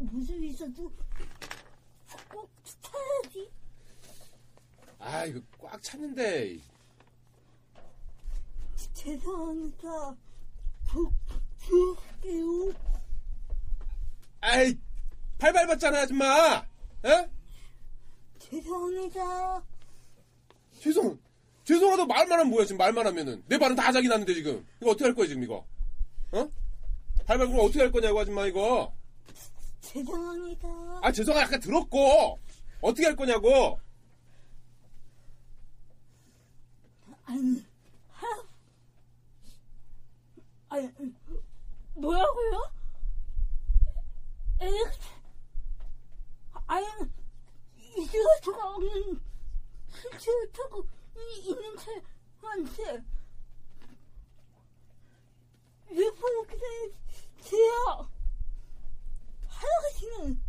무슨 있어도 꼭 타야지. 아 이거 꽉 찼는데. 죄송합니다. 부, 부게요. 아이 팔 밟았잖아 아줌마. 에? 죄송합니다. 죄송 죄송하다 말만 하면 뭐야 지금 말만 하면은 내 발은 다 자기 났는데 지금 이거 어떻게 할 거야 지금 이거? 어? 발 밟으면 어떻게 할 거냐고 아줌마 이거. 죄송합니다. 아 죄송하 아까 들었고 어떻게 할 거냐고. 아니, 하, 아니, 뭐라고요? 에, 아니, 이주가수가 없는 실체를 타고 이- 있는 차한테 몇 번을 기다려주세요. 할아버지는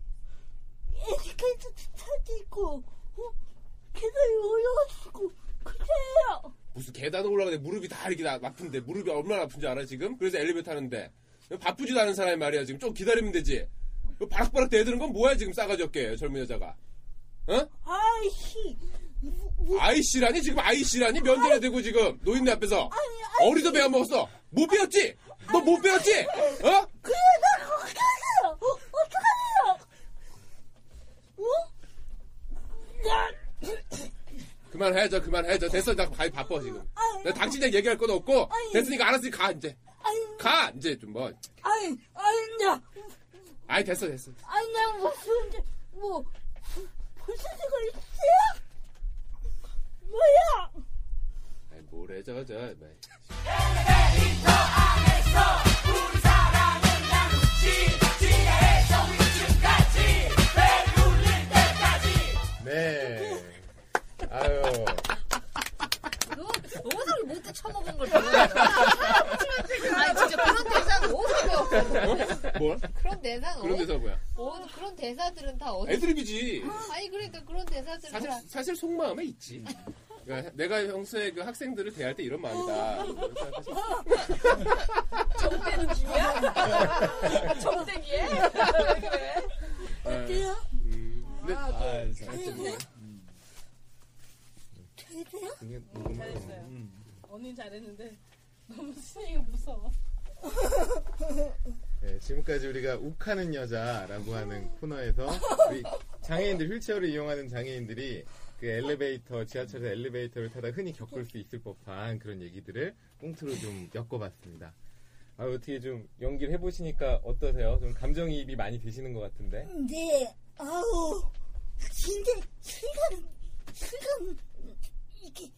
에티켓트 탈때 있고, 어? 계단에 올라가시고, 그래요. 무슨 계단을 올라가는데 무릎이 다 이렇게 나- 아픈데 무릎이 얼마나 아픈지 알아 지금? 그래서 엘리베이터 타는데 바쁘지도 않은 사람이 말이야 지금 좀 기다리면 되지. 바락바락 대드는 건 뭐야 지금 싸가지 없게 젊은 여자가. 어? 아이씨, 아이씨라니 지금 아이씨라니 면전에 대고 지금 노인네 앞에서 아니, 아니, 어리도 배워 먹었어. 못 배웠지? 너 못 배웠지? 어? 그래, 나 그거 해요. 어, 어떡하래요? 어? 나, 그만해줘 그만해줘 됐어 나 가기 바빠 지금. 아니, 나 당신이랑 얘기할 건 없고 아니. 됐으니까 알았으니 가 이제 아니, 가 이제 좀 뭐. 아니, 아니, 나, 아이 됐어 됐어. 아니, 나 무슨, 이제 뭐, 볼살가 있어요? 뭐야? 아이 뭐래 저거 저. 뭘? 그런 대사는 그런 어디, 데서 뭐야? 어, 그런 대사들은 다 어디? 애드립이지. 아니 그러니까 그런 대사들은 사실 다 사실 속마음에 있지. 그러니까 내가 평소에 그 학생들을 대할 때 이런 마음이다. 정대는 중이야? 정대기에? 그래? 어때요? 음, 근데 아, 아, 되세요? 되세요? 잘했어요. 언니 잘했는데 너무 스윙이 무서워. 네, 지금까지 우리가 욱하는 여자라고 하는 코너에서 우리 장애인들 휠체어를 이용하는 장애인들이 그 엘리베이터 지하철에서 엘리베이터를 타다 흔히 겪을 수 있을 법한 그런 얘기들을 꽁트로 좀 엮어봤습니다. 아, 어떻게 좀 연기를 해보시니까 어떠세요? 좀 감정이입이 많이 되시는 것 같은데. 네, 아우, 진짜 시간, 시간, 이게,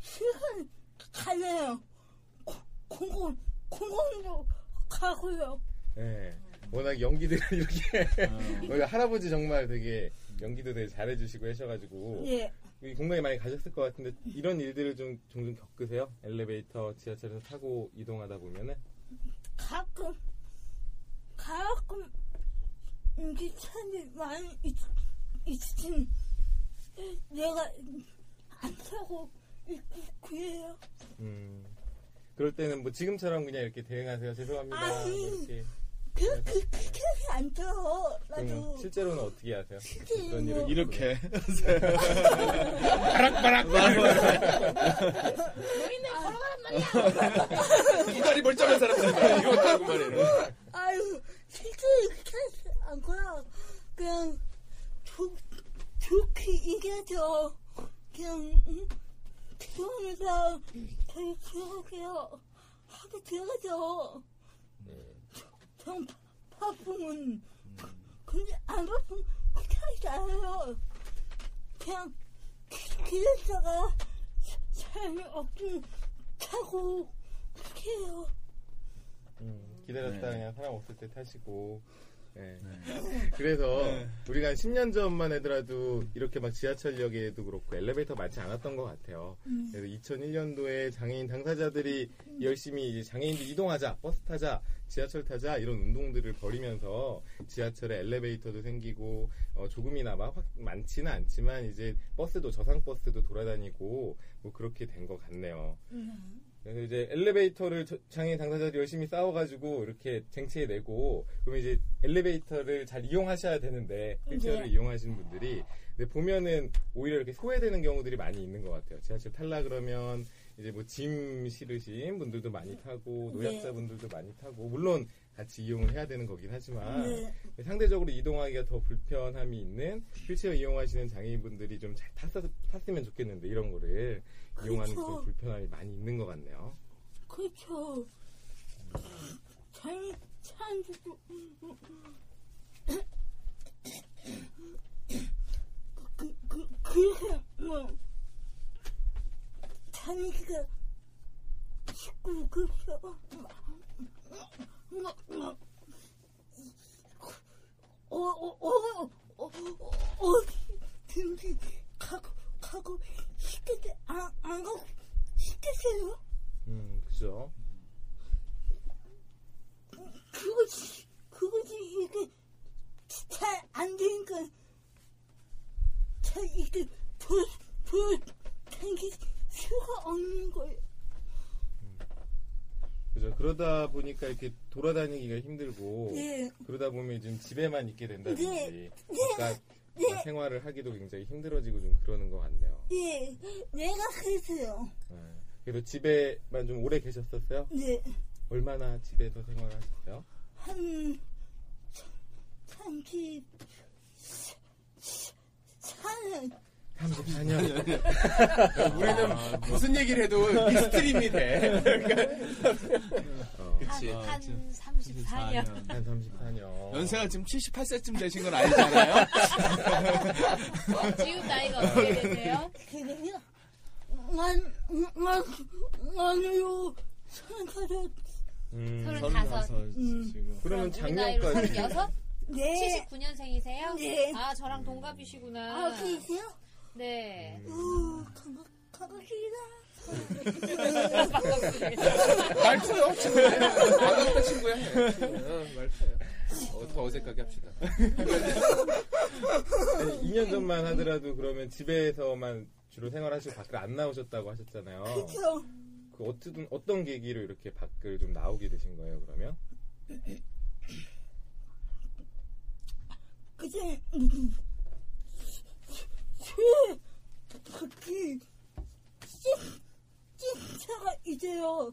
시간 고- 공공, 공공도 가고요. 네, 워낙 연기들을 이렇게 우리 할아버지 정말 되게 연기도 되게 잘해주시고 하셔가지고 예, 공감이 많이 가셨을 것 같은데 이런 일들을 좀 종종 겪으세요? 엘리베이터 지하철에서 타고 이동하다 보면은? 가끔, 가끔, 사람이 많이 있, 있으면 내가 안 타고 그래요. 음, 그럴 때는 뭐 지금처럼 그냥 이렇게 대응하세요. 죄송합니다. 아니. 뭐 이렇게 그, 그, 그렇게 안 쪄. 나도. 실제로는 어떻게 하세요? 어떤 뭐, 일을 이렇게. 바락바락 노인네 걸어가란 말이야. 이 다리 멀쩡한 사람들 이거 어떡하고 말이에요. 아유, 실제 그렇게 하지 않고요. 그냥, 좋, 좋게 얘기하죠. 그냥, 응? 들어오면서 저희 들어가게요. 하게 들어가죠. 전 바쁘면, 근데 안 바쁘면 그렇게 하지 않아요. 그냥, 기- 기다렸다가 사람이 없으면 타고, 그렇게 해요. 음, 기다렸다 네. 그냥 사람 없을 때 타시고. 네. 그래서 우리가 한 10년 전만 하더라도 이렇게 막 지하철역에도 그렇고 엘리베이터 많지 않았던 것 같아요. 그래서 2001년도에 장애인 당사자들이 열심히 이제 장애인들 이동하자, 버스 타자, 지하철 타자 이런 운동들을 벌이면서 지하철에 엘리베이터도 생기고 어, 조금이나마 확 많지는 않지만 이제 버스도 저상 버스도 돌아다니고 뭐 그렇게 된 것 같네요. 그래서 이제 엘리베이터를 저- 장애인 당사자들이 열심히 싸워가지고 이렇게 쟁취해내고 그러면 이제 엘리베이터를 잘 이용하셔야 되는데 휠체어를 네. 이용하시는 분들이 근데 보면은 오히려 이렇게 소외되는 경우들이 많이 있는 것 같아요. 지하철 탈라 그러면 이제 뭐 짐 실으신 분들도 많이 타고 노약자분들도 많이 타고 물론 같이 이용을 해야 되는 거긴 하지만 네. 상대적으로 이동하기가 더 불편함이 있는 휠체어 이용하시는 장애인분들이 좀 잘 탔으면 좋겠는데 이런 거를 이용하는 그렇죠. 좀 불편함이 많이 있는 것 같네요. 그렇죠. 잘, 사람들도, 그, 그, 그래서, 뭐, 다니기가 쉽고, 그렇죠. 뭐, 뭐, 어, 어, 어, 어, 어, 어디든지 가고, 가고, 싶겠지, 안, 안 가고, 싶겠어요? 음, 그죠. 그것이 그것이 이게 잘 안 되니까 잘 이게 보보 당길 수가 없는 거예요. 그죠. 그러다 보니까 이렇게 돌아다니기가 힘들고 네, 그러다 보면 좀 집에만 있게 된다든지 네. 그러니까 생활을 하기도 굉장히 힘들어지고 좀 그러는 것 같네요. 예, 내가 그랬어요. 네. 그래도 집에만 좀 오래 계셨었어요? 네, 얼마나 집에서 생활하셨어요? 한 삼십 사년 34년. 우리는 무슨 얘기를 해도 미스트림이 돼. 어, 그치. 아, 한 지금 34년. 한 34년. 연세가 지금 78세쯤 되신 건 아니잖아요? 지금 나이가 어떻게 되세요? 그래요. 난, 난, 난요, 생각하죠. 음, 서른다섯. 음. 그러면 작년까지 36? 네. 79년생이세요? 네. 아, 저랑 동갑이시구나. 아, 그러세요? 네. 우, 반갑, 반갑습니다. 말투요. 반갑다, 친구야. 어, 말투요. 어, 더 어색하게 합시다. 아니, 2년 전만 하더라도 그러면 집에서만 주로 생활하시고 밖을 안 나오셨다고 하셨잖아요. 그쵸. 그 어떤 어떤 계기로 이렇게 밖을 좀 나오게 되신 거예요? 그러면? 그때, 음, 쇠, 바퀴, 있어요.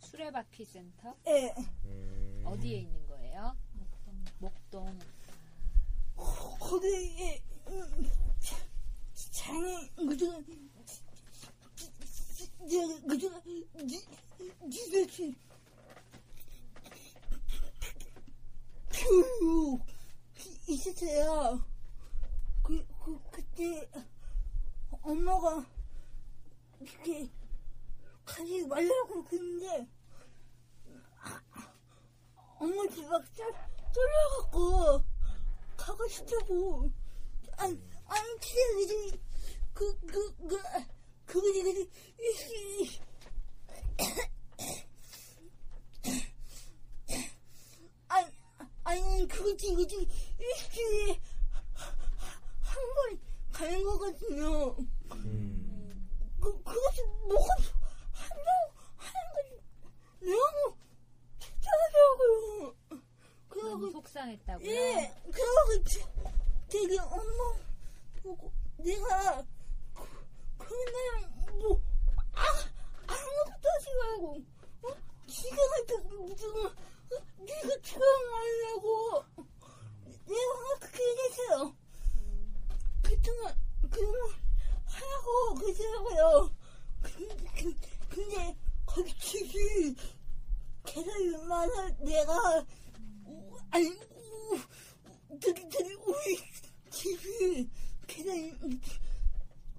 수레바퀴 센터? 예. 음, 어디에 있는 거예요? 목동. 거기에, 음, 장애, 그저, 저, 그저, 니들이, 교육, 있었어요. 그, 그, 그때, 엄마가, 이렇게, 가지 말라고 그랬는데, 엄마 집막 쫄려갖고, 가고 싶다고. 안, 안, 그냥, 그, 그, 그, 그거, 그거, 이씨. 아니, 아니, 그거지, 그거지, 이씨. 한번 가는 거거든요. 음, 그, 그것이 뭐가 한다고 하는 건 너무 특별하더라고요. 실망했다고요? 예, 저- 되게 엄마 보고 내가 그- 그날 뭐 아, 아무것도 하지 말고 어? 지금한테 무슨 어? 네가 조용하려고 내가 그렇게 얘기했어요. 그동안 그동안 하라고 그러더라고요. 근데, 그- 근데 거기 집이 계단이 많아 내가 우- 아니 우- 저기 저기 우리 집이 계단이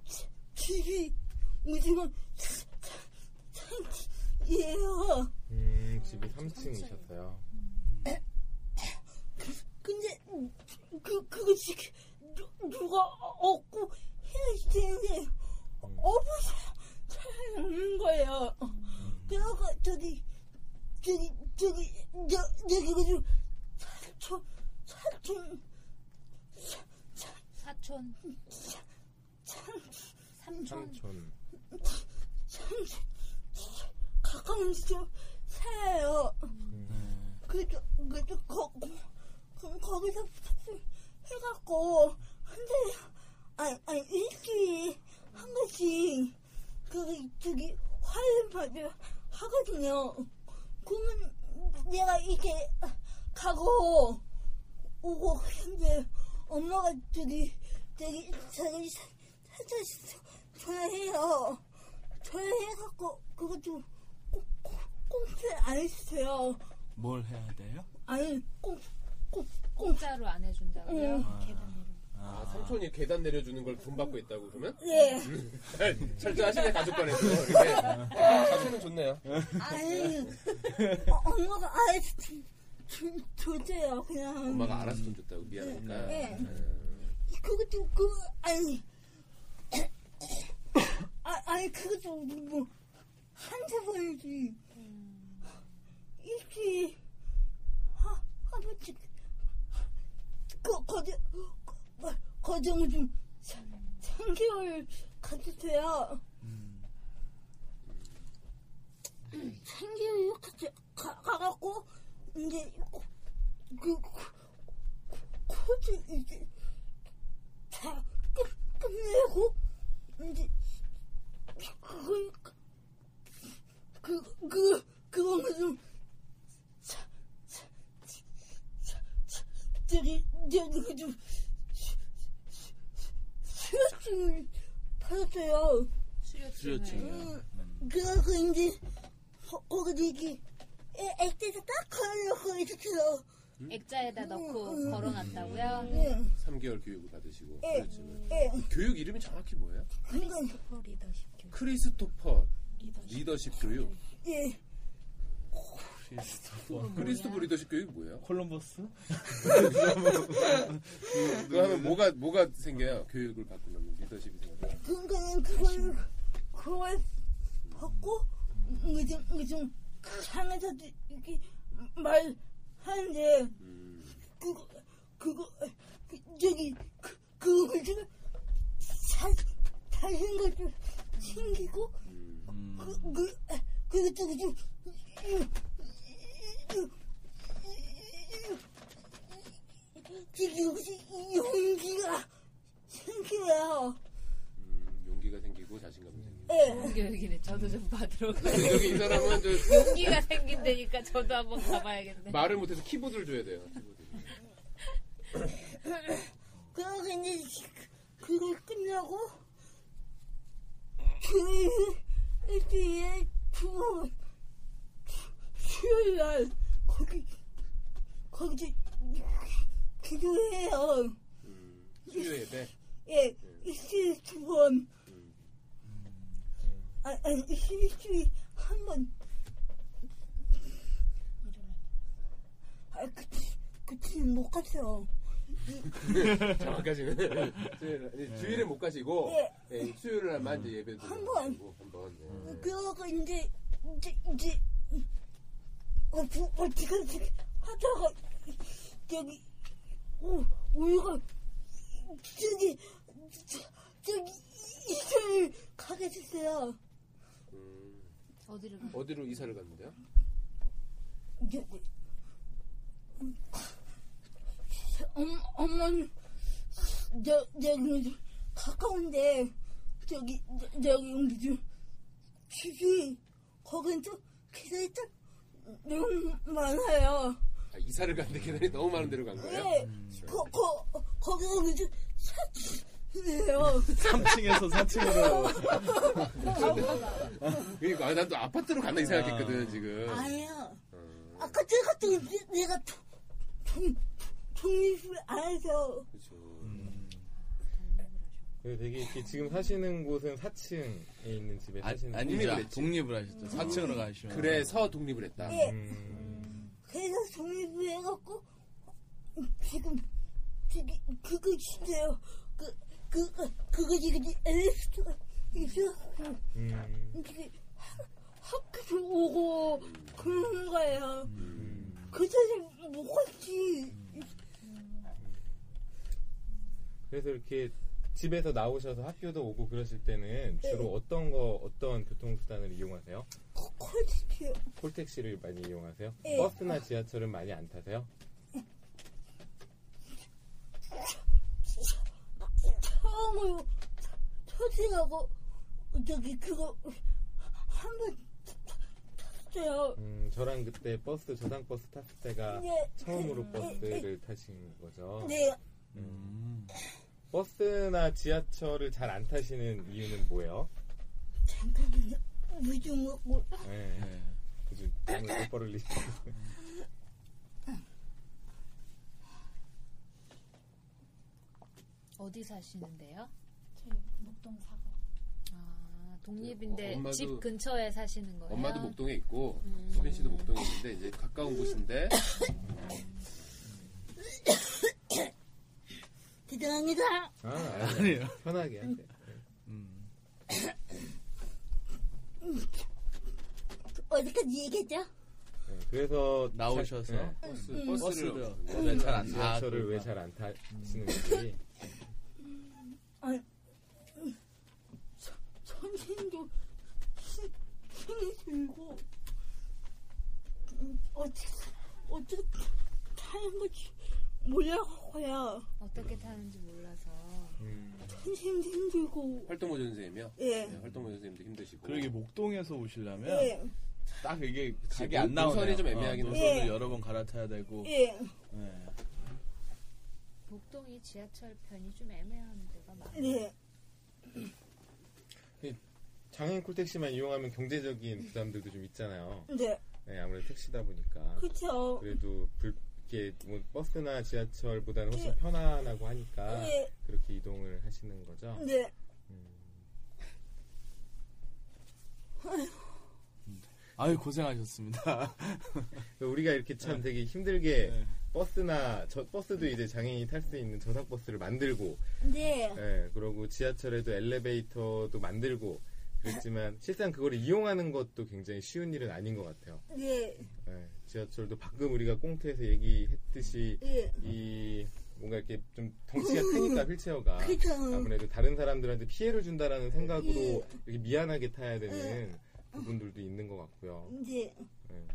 지- 집이 오징어 상이에요. 음, 집이 3층이셨어요. 근데 그 그거 지금 누- 누가 없고 해야 되는데 없어서 사람이 없는 거예요. 그래서 저기 저기 저기 저 저기 그저 사촌 사촌 사촌, 삼촌. 삼촌. 가까운 데서 살아요. 그래서 그래서 거, 거, 거기서 해갖고 근데 아니 아니 일주일에 한 번씩 그 저기 화요일 맞아 하거든요. 그러면 내가 이렇게 가고 오고 근데 엄마가 저기 저기 저기 살짝 전화해요. 전화해갖고 그것도 꽁꽁꽁 안 했어요. 뭘 해야 돼요? 아니 꽁꽁꽁 공짜로 안 해준다고요? 응. 아, 삼촌이 계단 내려주는 걸 돈 받고 있다고 그러면? 예. 철저하시네 가족관에서 이렇게 자세는 좋네요. 아니 어, 엄마가 아예 줘줘요 그냥. 엄마가 알아서 돈 줬다고 미안하니까. 네. 음. 그것도 그 아니 아 아니 그것도 뭐 한세 번이지 일주일 번씩 그 거저 거- 거정을 좀 3 개월 가주세요. 3개월 같이 가 가갖고 이제 그 코드 이제 다 끝, 끝내고 이제 그걸 그, 그, 그거는 좀 차, 차, 차, 차, 차, 저기 저기 그좀 수료증을 받았어요. 수료증을. 수료증이요. 그래서 이제 애- 액자에서 딱 걸어놓고 있었어요. 액자에다 넣고 음, 음. 걸어놨다고요? 예, 3개월 교육을 받으시고 예, 예. 교육 이름이 정확히 뭐예요? 그러니까 크리스토퍼 리더십 교육. 예. 크리스토퍼 리더십 교육이 뭐예요? 콜럼버스? 그거 하면 뭐가 뭐가 생겨요? 교육을 받고 나면 리더십이 생겨요. 그러니까는 그걸 그걸 받고 이좀 이좀 장에서 이렇게 말하는데 음. 그거 그거 그, 저기 그 그걸 좀 잘, 잘생 것도 생기고 음. 그, 그, 그것도 좀 지금 용기가 생겨요. 음, 용기가 생기고 자신감이. 여기는 저도 좀 받으러 가요. 근데 여기 이 사람은 저 용기가 생긴다니까 저도 한번 가봐야겠네. 말을 못해서 키보드를 줘야 돼요. 키보드. 그래서 이제 그걸 끝나고 주일 일주일에 두번 수요일 날 거기 거기서 기도해요. 음, 수요 예배. 예, 일주일에 두 번. 음. 아, 아니, 일주일에 한 번. 아, 그치, 그치, 못 갔어. 정확하시네. 수요일, 아니, 주일에 못 가시고 예. 예, 수요일 날만 이제 예배 한 번. 한번. 예. 그러고 이제, 이제, 이제, 어, 부, 어떻게, 어떻게 하다가, 저기, 오, 우유가, 저기, 저, 저기, 이사를 가게 됐어요. 음, 어디를 가? 어디로 이사를 갔는데요? 저기, 병원 저 저기 가까운데 저기 저- 저기 무슨 집이 거긴 또 계단이 딱 너무 많아요. 아, 이사를 갔는데 계단이 너무 많은 데로 간 거예요? 예, 거, 거, 거기가 무슨 사 치예요. 3층에서 4층으로. 그러니까 아, 난또 아파트로 간다 이 생각했거든 지금. 아니야. 어, 아까 제가 또 내- 내가 도- 종, 독립을 안 해서 그렇죠. 그 되게 이렇게 지금 사시는 곳은 4층에 있는 집에 아, 사시는 아니죠. 독립을. 독립을 하셨죠. 4층으로 가시면. 그래서 독립을 했다. 예. 음, 그래서 독립을 해갖고 지금 저기 그거 있어요. 그, 그, 그, 그거 지금 엘리베이터가 있어갖고 음, 이렇게 학- 학교에 오고 그런 거예요. 음. 그 전에 못 갔지. 그래서 이렇게 집에서 나오셔서 학교도 오고 그러실 때는 주로 네. 어떤 거 어떤 교통수단을 이용하세요? 콜티요. 콜택시를 많이 이용하세요? 네. 버스나 지하철은 많이 안 타세요? 처음으로 초딩하고 저기 그거 한번 탔어요. 음, 저랑 그때 버스 저당 버스 탔을 때가 네. 처음으로 네. 버스를 타신 거죠. 네. 음. 버스나 지하철을 잘 안 타시는 이유는 뭐예요? 잠깐만요. 물좀 먹고. 네. 네. 그죠. 땀을 똑바로 흘리시고. 어디 사시는데요? 제 목동 사과. 아, 독립인데 어, 엄마도- 집 근처에 사시는 거예요? 엄마도 목동에 있고 음. 수빈 씨도 목동에 있는데 이제 가까운 곳인데 대단합니다. 아, 아니에요. 편하게 하세요. 음. 어디까지 얘기했죠? 네, 그래서 나오셔서 네, 버스 음. 버스를 버스를 왜잘안 타? 지하철을 왜 잘 안 타시는지. 아니, 서- 선생님도 힘- 힘이 들고 음, 어떻게 어떻게 타는 건지 몰라고요. 어떻게 타는지 몰라서. 음, 선생님도 힘들고 활동보조 선생님이요. 예. 네, 활동보조 선생님도 힘드시고. 그러게 목동에서 오시려면 예. 딱 이게 각이 안 노- 나오네요. 노선이 좀 애매하긴 어, 한데. 노선을 예. 여러 번 갈아타야 되고. 예. 네. 목동이 지하철 편이 좀 애매한 데가 많아요. 네. 장애인 콜택시만 이용하면 경제적인 부담들도 좀 있잖아요. 네. 네, 아무래도 택시다 보니까. 그쵸. 그래도 불, 이렇게 뭐 버스나 지하철보다는 훨씬 예. 편안하고 하니까 예. 그렇게 이동을 하시는 거죠. 네. 음. 아유 고생하셨습니다. 우리가 이렇게 참 되게 힘들게 네. 버스나 저 버스도 이제 장애인이 탈 수 있는 저상 버스를 만들고, 네. 예, 그러고 지하철에도 엘리베이터도 만들고 그랬지만 실상 그걸 이용하는 것도 굉장히 쉬운 일은 아닌 것 같아요. 네. 예, 지하철도 방금 우리가 꽁트에서 얘기했듯이 예. 이 뭔가 이렇게 좀 덩치가 크니까 휠체어가 그쵸. 아무래도 다른 사람들한테 피해를 준다라는 생각으로 예. 이렇게 미안하게 타야 되는 부분들도 있는 것 같고요. 네. 예.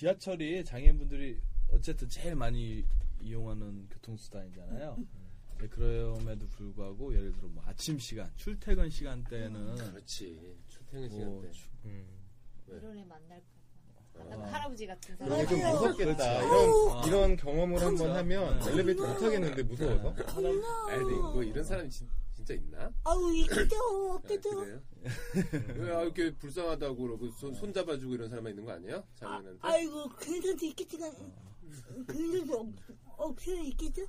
지하철이 장애인분들이 어쨌든 제일 많이 이용하는 교통수단이잖아요. 네, 그럼에도 불구하고 예를 들어 뭐 아침 시간, 출퇴근 시간대는 그렇지. 출퇴근 뭐 시간대. 주- 음. 이런 애 만날까 봐. 아. 할아버지 같은 사람. 좀 맞아요. 무섭겠다. 그렇죠. 이런 아. 이런 경험을 한번 그렇죠. 하면 네. 엘리베이터 못 타겠는데 무서워서. 아니 근데 뭐 이런 사람이 진, 진짜 있나? 아우, 있겠죠. 아, 없겠죠. 그래요? 왜 아, 이렇게 불쌍하다고 그러고 손, 손 잡아주고 이런 사람만 있는 거 아니에요? 장애인한테? 아이고, 그런 사람도 있겠지만, 그런 사람도 없, 없어요, 있겠죠?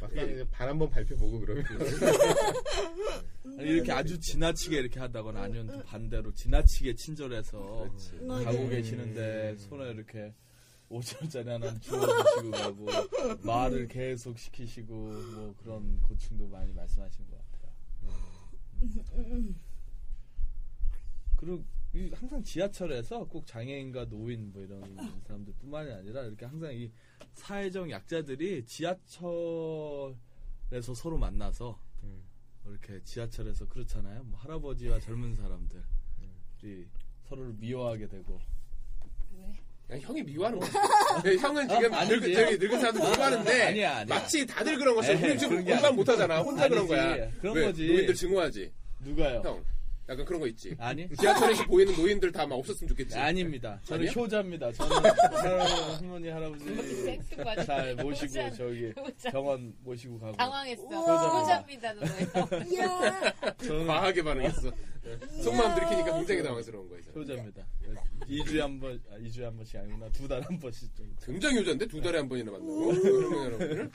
막상 이제 발 한번 밟혀보고 그러면 아니, 이렇게 아주 지나치게 이렇게 하다거나 아니면 또 반대로 지나치게 친절해서 그렇지. 맞아요. 가고 계시는데 손에 이렇게 5천원짜리 하나 주워주시고 가고 말을 계속 시키시고 뭐 그런 고충도 많이 말씀하시는 것 같아요. 그리고 이 항상 지하철에서 꼭 장애인과 노인 뭐 이런 사람들뿐만이 아니라 이렇게 항상 이 사회적 약자들이 지하철에서 서로 만나서 음. 이렇게 지하철에서 그렇잖아요. 뭐 할아버지와 젊은 사람들이 서로를 미워하게 되고 왜? 야, 형이 미워하는 거야. 네, 형은 지금 아, 아니지. 늙은, 저기 늙은 사람도 미워하는데 아니야, 아니야. 마치 다들 그런 것처럼 우리 지금 그런 게 공감 못하잖아. 혼자 그런 아니지. 거야. 그런 왜? 거지. 노인들 증오하지. 누가요? 형. 약간 그런 거 있지. 아니? 지하철에서 보이는 노인들 다 막 없었으면 좋겠지. 아닙니다. 저는 아니야? 효자입니다. 저는 할머니 할아버지. 잘 모시고 효자. 저기 효자. 병원 모시고 가고. 당황했어. 효자입니다. 효자입니다, 저는 과하게 반응했어. 속마음 들키니까 굉장히 당황스러운. 이제. 효자입니다. 2주에 한 번, 아, 2주에 한 번씩 아니구나. 두 달에 한 번씩 좀. 굉장히 효자인데 두 달에 한 번이나 만나고. 그러면 여러분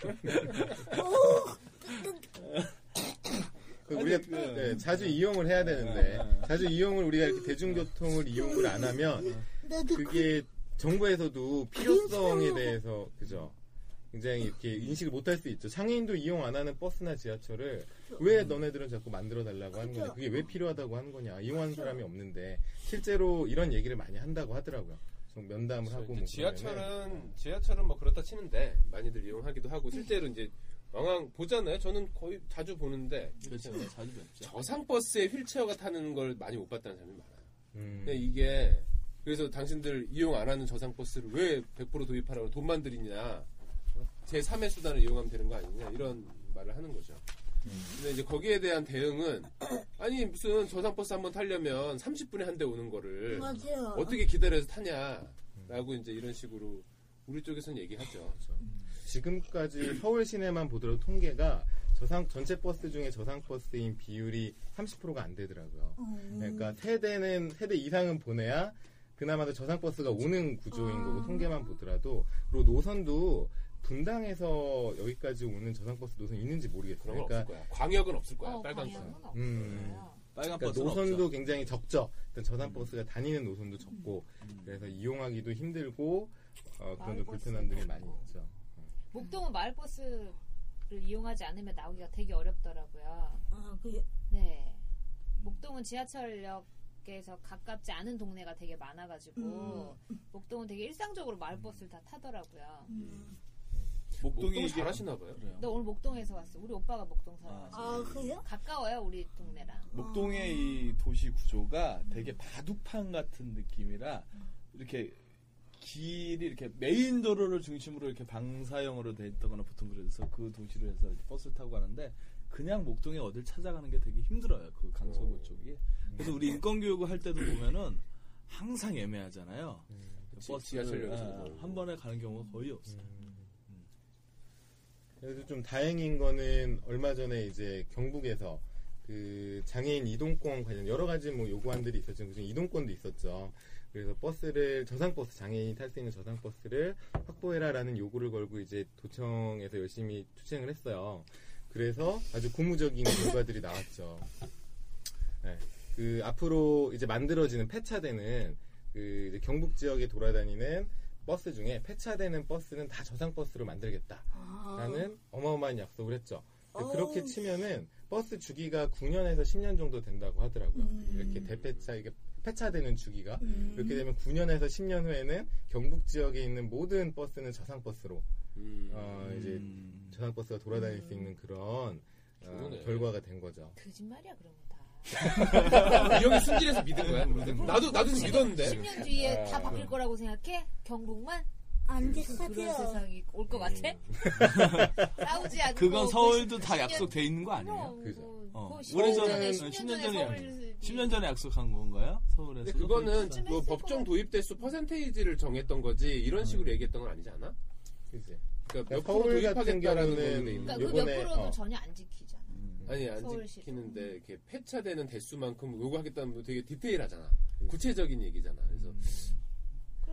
들. 그 우리가 그- 네, 자주 이용을 해야 되는데 자주 이용을 우리가 이렇게 대중교통을 이용을 안 하면 그, 그게 정부에서도 필요성에 대해서 그죠? 굉장히 이렇게 인식을 못할 수 있죠. 장애인도 이용 안 하는 버스나 지하철을 왜 너네들은 자꾸 만들어 달라고 하는 거냐? 그게 왜 필요하다고 하는 거냐? 이용하는 사람이 없는데 실제로 이런 얘기를 많이 한다고 하더라고요. 좀 면담을 하고 뭐 지하철은 지하철은 뭐 그렇다 치는데 많이들 이용하기도 하고 실제로 이제 왕왕 보잖아요. 저는 거의 자주 보는데 그렇죠. 자주 뵙죠. 저상 버스에 휠체어가 타는 걸 많이 못 봤다는 사람이 많아요. 음. 근데 이게 그래서 당신들 이용 안 하는 저상 버스를 왜 100% 도입하라고 돈만 들이냐 제 3의 수단을 이용하면 되는 거 아니냐 이런 말을 하는 거죠. 근데 이제 거기에 대한 대응은 아니 무슨 저상 버스 한번 타려면 30분에 한 대 오는 거를 맞아요. 어떻게 기다려서 타냐라고 이제 이런 식으로 우리 쪽에서는 얘기하죠. 지금까지 서울 시내만 보더라도 통계가 저상 전체 버스 중에 저상 버스인 비율이 30%가 안 되더라고요. 음. 그러니까 세대는 세대 이상은 보내야 그나마도 저상 버스가 오는 구조인 아. 거고 통계만 보더라도 그리고 노선도 분당에서 여기까지 오는 저상 버스 노선 있는지 모르겠어요. 그러니까 없을 거야. 광역은 없을 거야. 어, 빨간. 없어요. 음. 빨간 그러니까 노선도 없죠. 굉장히 적죠. 일단 저상 버스가 다니는 노선도 적고 음. 그래서 이용하기도 힘들고 어, 그런 불편함들이 많이. 있죠. 목동은 마을버스를 이용하지 않으면 나오기가 되게 어렵더라고요. 아, 그, 네. 목동은 지하철역에서 가깝지 않은 동네가 되게 많아가지고 목동은 되게 일상적으로 마을버스를 다 타더라고요. 음. 목동이 목동 잘하시나 봐요. 그래요. 나 오늘 목동에서 왔어. 우리 오빠가 목동 살아가지고 아, 그래요? 가까워요 우리 동네랑. 목동의 이 도시 구조가 되게 바둑판 같은 느낌이라 이렇게 길이 이렇게 메인 도로를 중심으로 이렇게 방사형으로 돼 있다거나 보통 그래서 그 도시로 해서 버스를 타고 가는데 그냥 목동에 어딜 찾아가는 게 되게 힘들어요. 그 강서구 오. 쪽이. 그래서 우리 인권 교육을 할 때도 보면은 항상 애매하잖아요. 그치, 버스를 지하철역에서도. 아, 한 번에 가는 경우가 거의 없어요. 그래서 좀 다행인 거는 얼마 전에 이제 경북에서 그 장애인 이동권 관련 여러 가지 뭐 요구안들이 있었죠. 그중 이동권도 있었죠. 그래서 버스를 저상 버스 장애인이 탈수 있는 저상 버스를 확보해라라는 요구를 걸고 이제 도청에서 열심히 투쟁을 했어요. 그래서 아주 고무적인 결과들이 나왔죠. 네. 그 앞으로 이제 만들어지는 폐차되는 그 경북 지역에 돌아다니는 버스 중에 폐차되는 버스는 다 저상 버스로 만들겠다. 아, 라는 어마어마한 약속을 했죠. 어우. 그렇게 치면은 버스 주기가 9년에서 10년 정도 된다고 하더라고요. 음. 이렇게 대폐차, 이게 폐차되는 주기가. 음. 그렇게 되면 9년에서 10년 후에는 경북 지역에 있는 모든 버스는 저상 버스로, 음. 어, 이제 음. 저상 버스가 돌아다닐 수 있는 그런 어. 결과가 된 거죠. 거짓말이야 그런 거 다. 이 형이 순진해서 믿은 거야. 나도 나도 믿었는데. 10년 뒤에 아. 다 바뀔 거라고 생각해? 경북만? 안 그런 됐어요. 세상이 올 것 같아? 싸우지 않고 그건 그 서울도 다 10년 약속돼 있는 거 아니에요? 그죠. 뭐, 어. 그거 10년 우리 전에 저는 10년 전에 10년 전에 서울 10년 전에 약속한 건가요? 서울에서? 근데 그거는 뭐 법정 것 도입 대수 퍼센테이지를 정했던 거지 이런 식으로 얘기했던 건 아니지 않아? 그지? 그러니까 몇 그러니까 프로 서울 같은 도입하겠다라는 거는 돼 그러니까. 그몇 요번에, 프로는 어. 전혀 안 지키잖아. 음. 아니 안 서울시. 지키는데 이렇게 폐차되는 대수만큼 요구하겠다는 거 되게 디테일하잖아. 구체적인 얘기잖아. 그래서 근데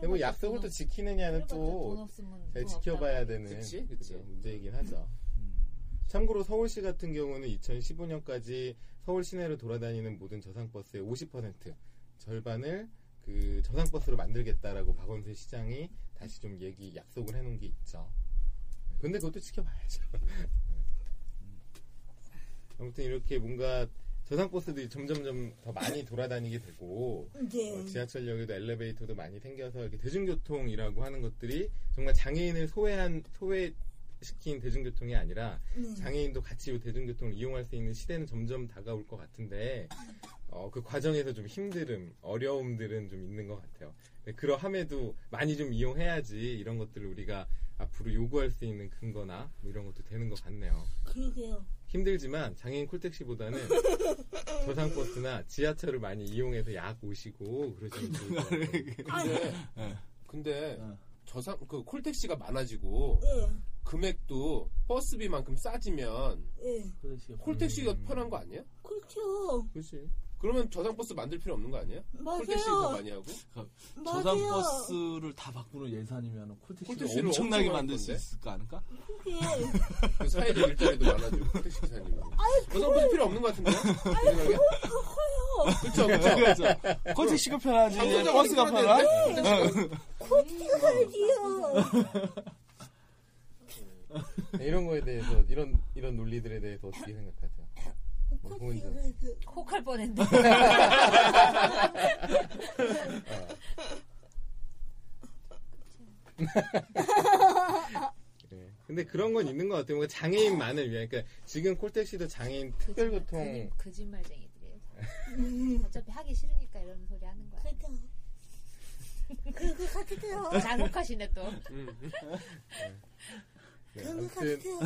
뭐 약속을 또 지키느냐는 돈또잘돈 지켜봐야. 되는 그치, 그치. 문제이긴 하죠. 음. 참고로 서울시 같은 경우는 2015년까지 서울 시내를 돌아다니는 모든 저상버스의 50% 절반을 그 저상버스로 만들겠다라고 박원순 시장이 다시 좀 얘기 약속을 해놓은 게 있죠. 근데 그것도 지켜봐야죠. 아무튼 이렇게 뭔가 저상버스들이 점점점 더 많이 돌아다니게 되고 네. 어, 지하철역에도 엘리베이터도 많이 생겨서 이렇게 대중교통이라고 하는 것들이 정말 장애인을 소외한 소외 시킨 대중교통이 아니라 네. 장애인도 같이 이 대중교통을 이용할 수 있는 시대는 점점 다가올 것 같은데 어, 그 과정에서 좀 힘듦, 어려움들은 좀 있는 것 같아요. 네, 그러함에도 많이 좀 이용해야지 이런 것들을 우리가 앞으로 요구할 수 있는 근거나 뭐 이런 것도 되는 것 같네요. 그러게요. 힘들지만 장애인 콜택시보다는 저상버스나 지하철을 많이 이용해서 약 오시고 그러시면 좋을 것 같아요. 근데 네. 근데 어. 저상 그 콜택시가 많아지고 예, 금액도 버스비만큼 싸지면 예. 콜택시가 편한 거 아니야? 그렇죠. 그렇지. 그러면 저상버스 만들 필요 없는 거 아니야? 콜택시 더 맞아요. 많이 하고 맞아요. 저상버스를 다 바꾸는 예산이면 콜택시를 콜택시를 엄청나게 엄청 만들 수 있을까 않을까? 그게 그 사회적 일자리도 많아지고 콜택시 기사님은 저상버스 필요 없는 거 같은데? 생각에? 그쵸 그쵸 그래서 콜택시가 편하지 버스가 편하? 편한데? 코치가 살지요. 네, 이런 거에 대해서 이런 이런 논리들에 대해서 어떻게 생각하세요? 부모님. 살지요. 혹할 뻔했네. 네. 근데 그런 건 있는 것 같아요. 뭔가 장애인만을 위한. 그러니까 지금 콜택시도 장애인 특별교통 거짓- 거짓말쟁이들이에요. 음, 어차피 하기 싫으니까 이런 소리 하는 거야. 그렇죠. 그거 같으세요. 잔혹하시네 또. 음. 네, 그거 아무튼 같으세요.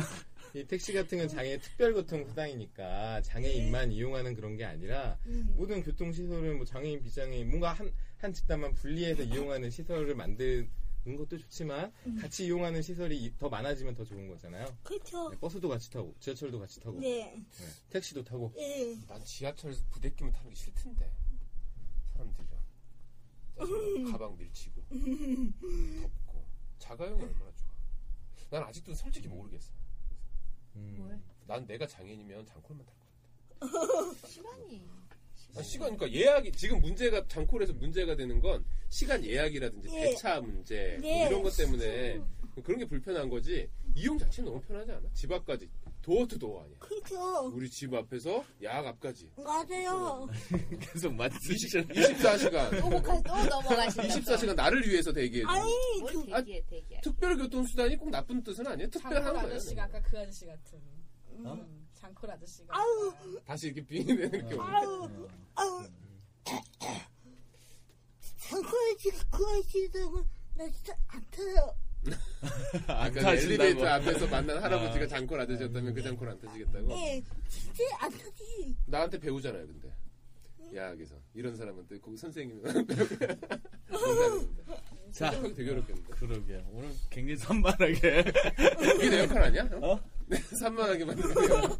이 택시 같은 건 장애인 특별교통 수단이니까 장애인만 이용하는 그런 게 아니라 음, 모든 교통 시설은 뭐 장애인, 비장애인 뭔가 한, 한 집단만 분리해서 이용하는 시설을 만드는 것도 좋지만 같이 이용하는 시설이 이- 더 많아지면 더 좋은 거잖아요. 그렇죠. 네, 버스도 같이 타고 지하철도 같이 타고 네. 네, 택시도 타고 예. 난 지하철 부대끼면 타는 게 싫던데 사람들이랑 짜증나. 가방 밀치고 덥고 자가용이 얼마나 좋아 난 아직도 솔직히 모르겠어 음. 뭘? 난 내가 장애인이면 장콜만 탈 거야 시간이. 아, 시간 그러니까 예약이 지금 문제가 장콜에서 문제가 되는 건 시간 예약이라든지 예. 배차 문제 뭐 네. 이런 것 때문에 그런 게 불편한 거지 이용 자체는 너무 편하지 않아? 집 앞까지 도어 투 도어 아니야 그렇죠. 우리 집 앞에서 약 앞까지 맞아요. 계속 맞으시잖아요. 24시간 또 욱할 또 넘어가시네. 24시간 나를 위해서 대기해 줘 아니, 뭘 그, 대기해 대기해. 특별교통수단이 꼭 나쁜 뜻은 아니에요. 특별한 장콜 거예요. 아저씨가 아까 그 아저씨 같은. 어? 음, 장콜 아저씨가. 아우. 다시 이렇게 빙의되는 경우. 아우, 아우. 장거리 지금 그 아저씨라고 나 진짜 안 타요. 아까 타신다고. 엘리베이터 앞에서 만난 할아버지가 장콜 아저씨였다면 그 장콜 안 타시겠다고? 예, 진짜 안 타지. 나한테 배우잖아요, 근데. 야학에서. 이런 사람한테 그 선생님은 농담입니다. 자, 되게 어렵겠는데. 그러게 오늘 굉장히 산만하게. 이게 내 역할 아니야? 어? 어? 네, 산만하게 만드는 거.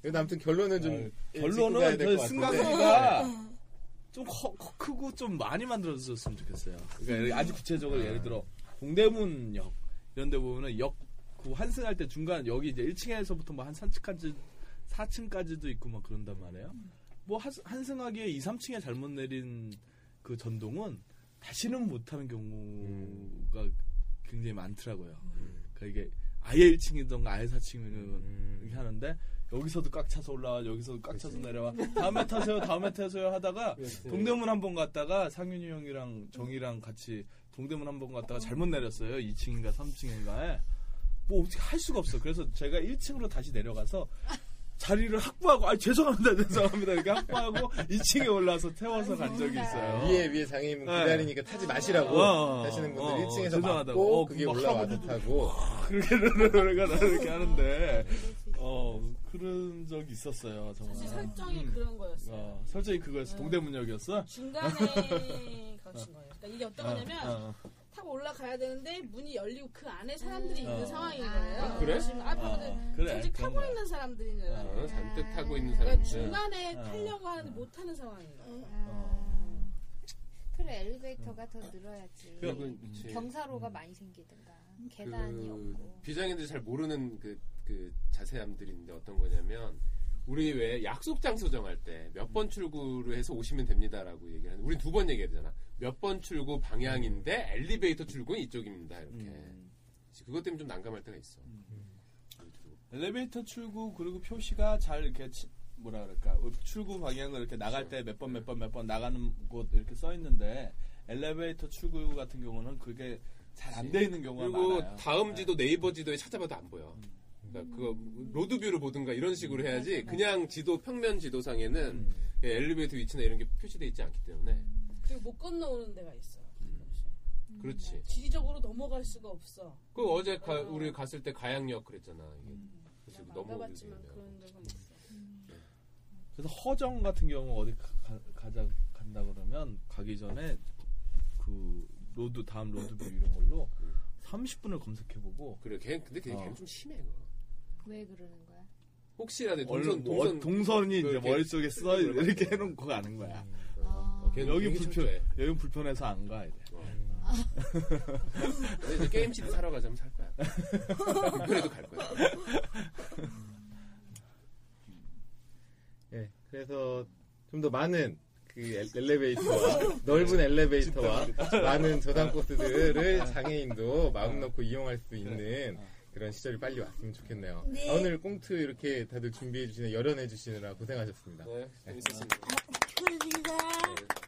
그래도 아무튼 결론은 좀 가야 결론은 같은데. 승강기가 좀 커, 커- 크고 좀 많이 만들어졌으면 좋겠어요. 그러니까 아주 구체적으로 예를 들어 동대문역 이런 데 보면은 역 그 환승할 때 중간 여기 이제 1층에서부터 뭐 한 3층까지 4층까지도 있고 막 그런단 말이에요. 뭐 한- 한승하기에 2, 3층에 잘못 내린 그 전동은 다시는 못 타는 경우가 굉장히 많더라고요. 그러니까 이게 아예 1층이던가 아예 4층이면 음. 이렇게 하는데 여기서도 꽉 차서 올라와 여기서도 꽉 차서 내려와. 다음에 타세요 다음에 타세요 하다가 동대문 한 번 갔다가 상윤이 형이랑 정이랑 같이 동대문 한 번 갔다가 잘못 내렸어요. 2층인가 3층인가에. 뭐 어떻게 할 수가 없어 그래서 제가 1층으로 다시 내려가서 자리를 확보하고 아 죄송합니다. 죄송합니다. 이렇게 확보하고 2층에 올라서 태워서 간 적이 있어요. 위에 위에 장애인 네. 기다리니까 타지 마시라고 어, 하시는 분들 어, 1층에서 죄송하다고. 맞고 어, 그게 막 올라와서 타고. 그렇게 이렇게 이렇게 하는데 어 그런 적이 있었어요 정말 사실 설정이 음. 그런 거였어요. 어, 설정이 그거였어 동대문역이었어 중간에 거친 거예요. 그러니까 이게 어떤 거냐면 어, 타고 올라가야 되는데 문이 열리고 그 안에 사람들이 어. 있는 상황인 거예요. 아, 그래? 지금 앞으로는 어, 그래 그런 타고 거야. 있는 사람들이 있는 어, 어, 잔뜩 타고 있는 그러니까 사람들. 중간에 어. 타려고 하는데 못 타는 상황인 거예요. 어. 그래 엘리베이터가 더 늘어야지. 그리고. 경사로가 많이 생기든가 계단이 그 없고. 비장애인들이 잘 모르는 그, 그 자세함들이 있는데 어떤 거냐면 우리 왜 약속 장소 정할 때 몇 번 출구로 해서 오시면 됩니다라고 얘기하는 우리 두번 얘기해야 되잖아. 몇 번 출구 방향인데 엘리베이터 출구는 이쪽입니다 이렇게. 음. 그것 때문에 좀 난감할 때가 있어. 엘리베이터 출구 그리고 표시가 잘 이렇게 치- 뭐라 그럴까? 출구 방향을 이렇게 나갈 때 몇 번 몇 번 몇 번 나가는 곳 이렇게 써 있는데 엘리베이터 출구 같은 경우는 그게 잘 안 돼 있는 경우가 그리고 많아요. 다음 네. 지도 네이버 지도에 찾아봐도 안 보여 그러니까 그거 로드뷰를 보든가 이런 식으로 해야지 그냥 지도 평면 지도상에는 음. 엘리베이터 위치나 이런 게 표시되어 있지 않기 때문에 그리고 못 건너오는 데가. 가끔씩. 그렇지. 지리적으로 넘어갈 수가 없어. 그 어제 가- 우리 갔을 때 가양역 그랬잖아. 이게 그래서 안 넘어오기 가봤지만 때문에. 그런 데가 있어. 그래서 허정 같은 경우 어디 가, 가 자 간다 그러면 가기 전에 그 로드 다음 로드뷰 이런 걸로 30분을 검색해보고 그래, 걔 근데 걔, 어. 걔는 좀 심해. 그거. 왜 그러는 거야? 혹시라도 얼른 동선 뭐 동선 동선이 이제 그렇게 머릿속에 써 이렇게 해놓고 가는 거야. 아, 걔는 여기 불편 철저해. 여기 불편해서 안 가. 근데 이제 게임 CD 사러 가자면 살 거야. 불편해도 갈 거야. 예, 그래서 좀 더 많은 그 엘- 엘리베이터와 넓은 엘리베이터와 많은 저장 코스들을 장애인도 마음 놓고 이용할 수 있는 그런 시절이 빨리 왔으면 좋겠네요. 네. 아, 오늘 꽁트 이렇게 다들 준비해 주시는 열연해 주시느라 고생하셨습니다. 네, 재밌었습니다. 수고하셨습니다. 네.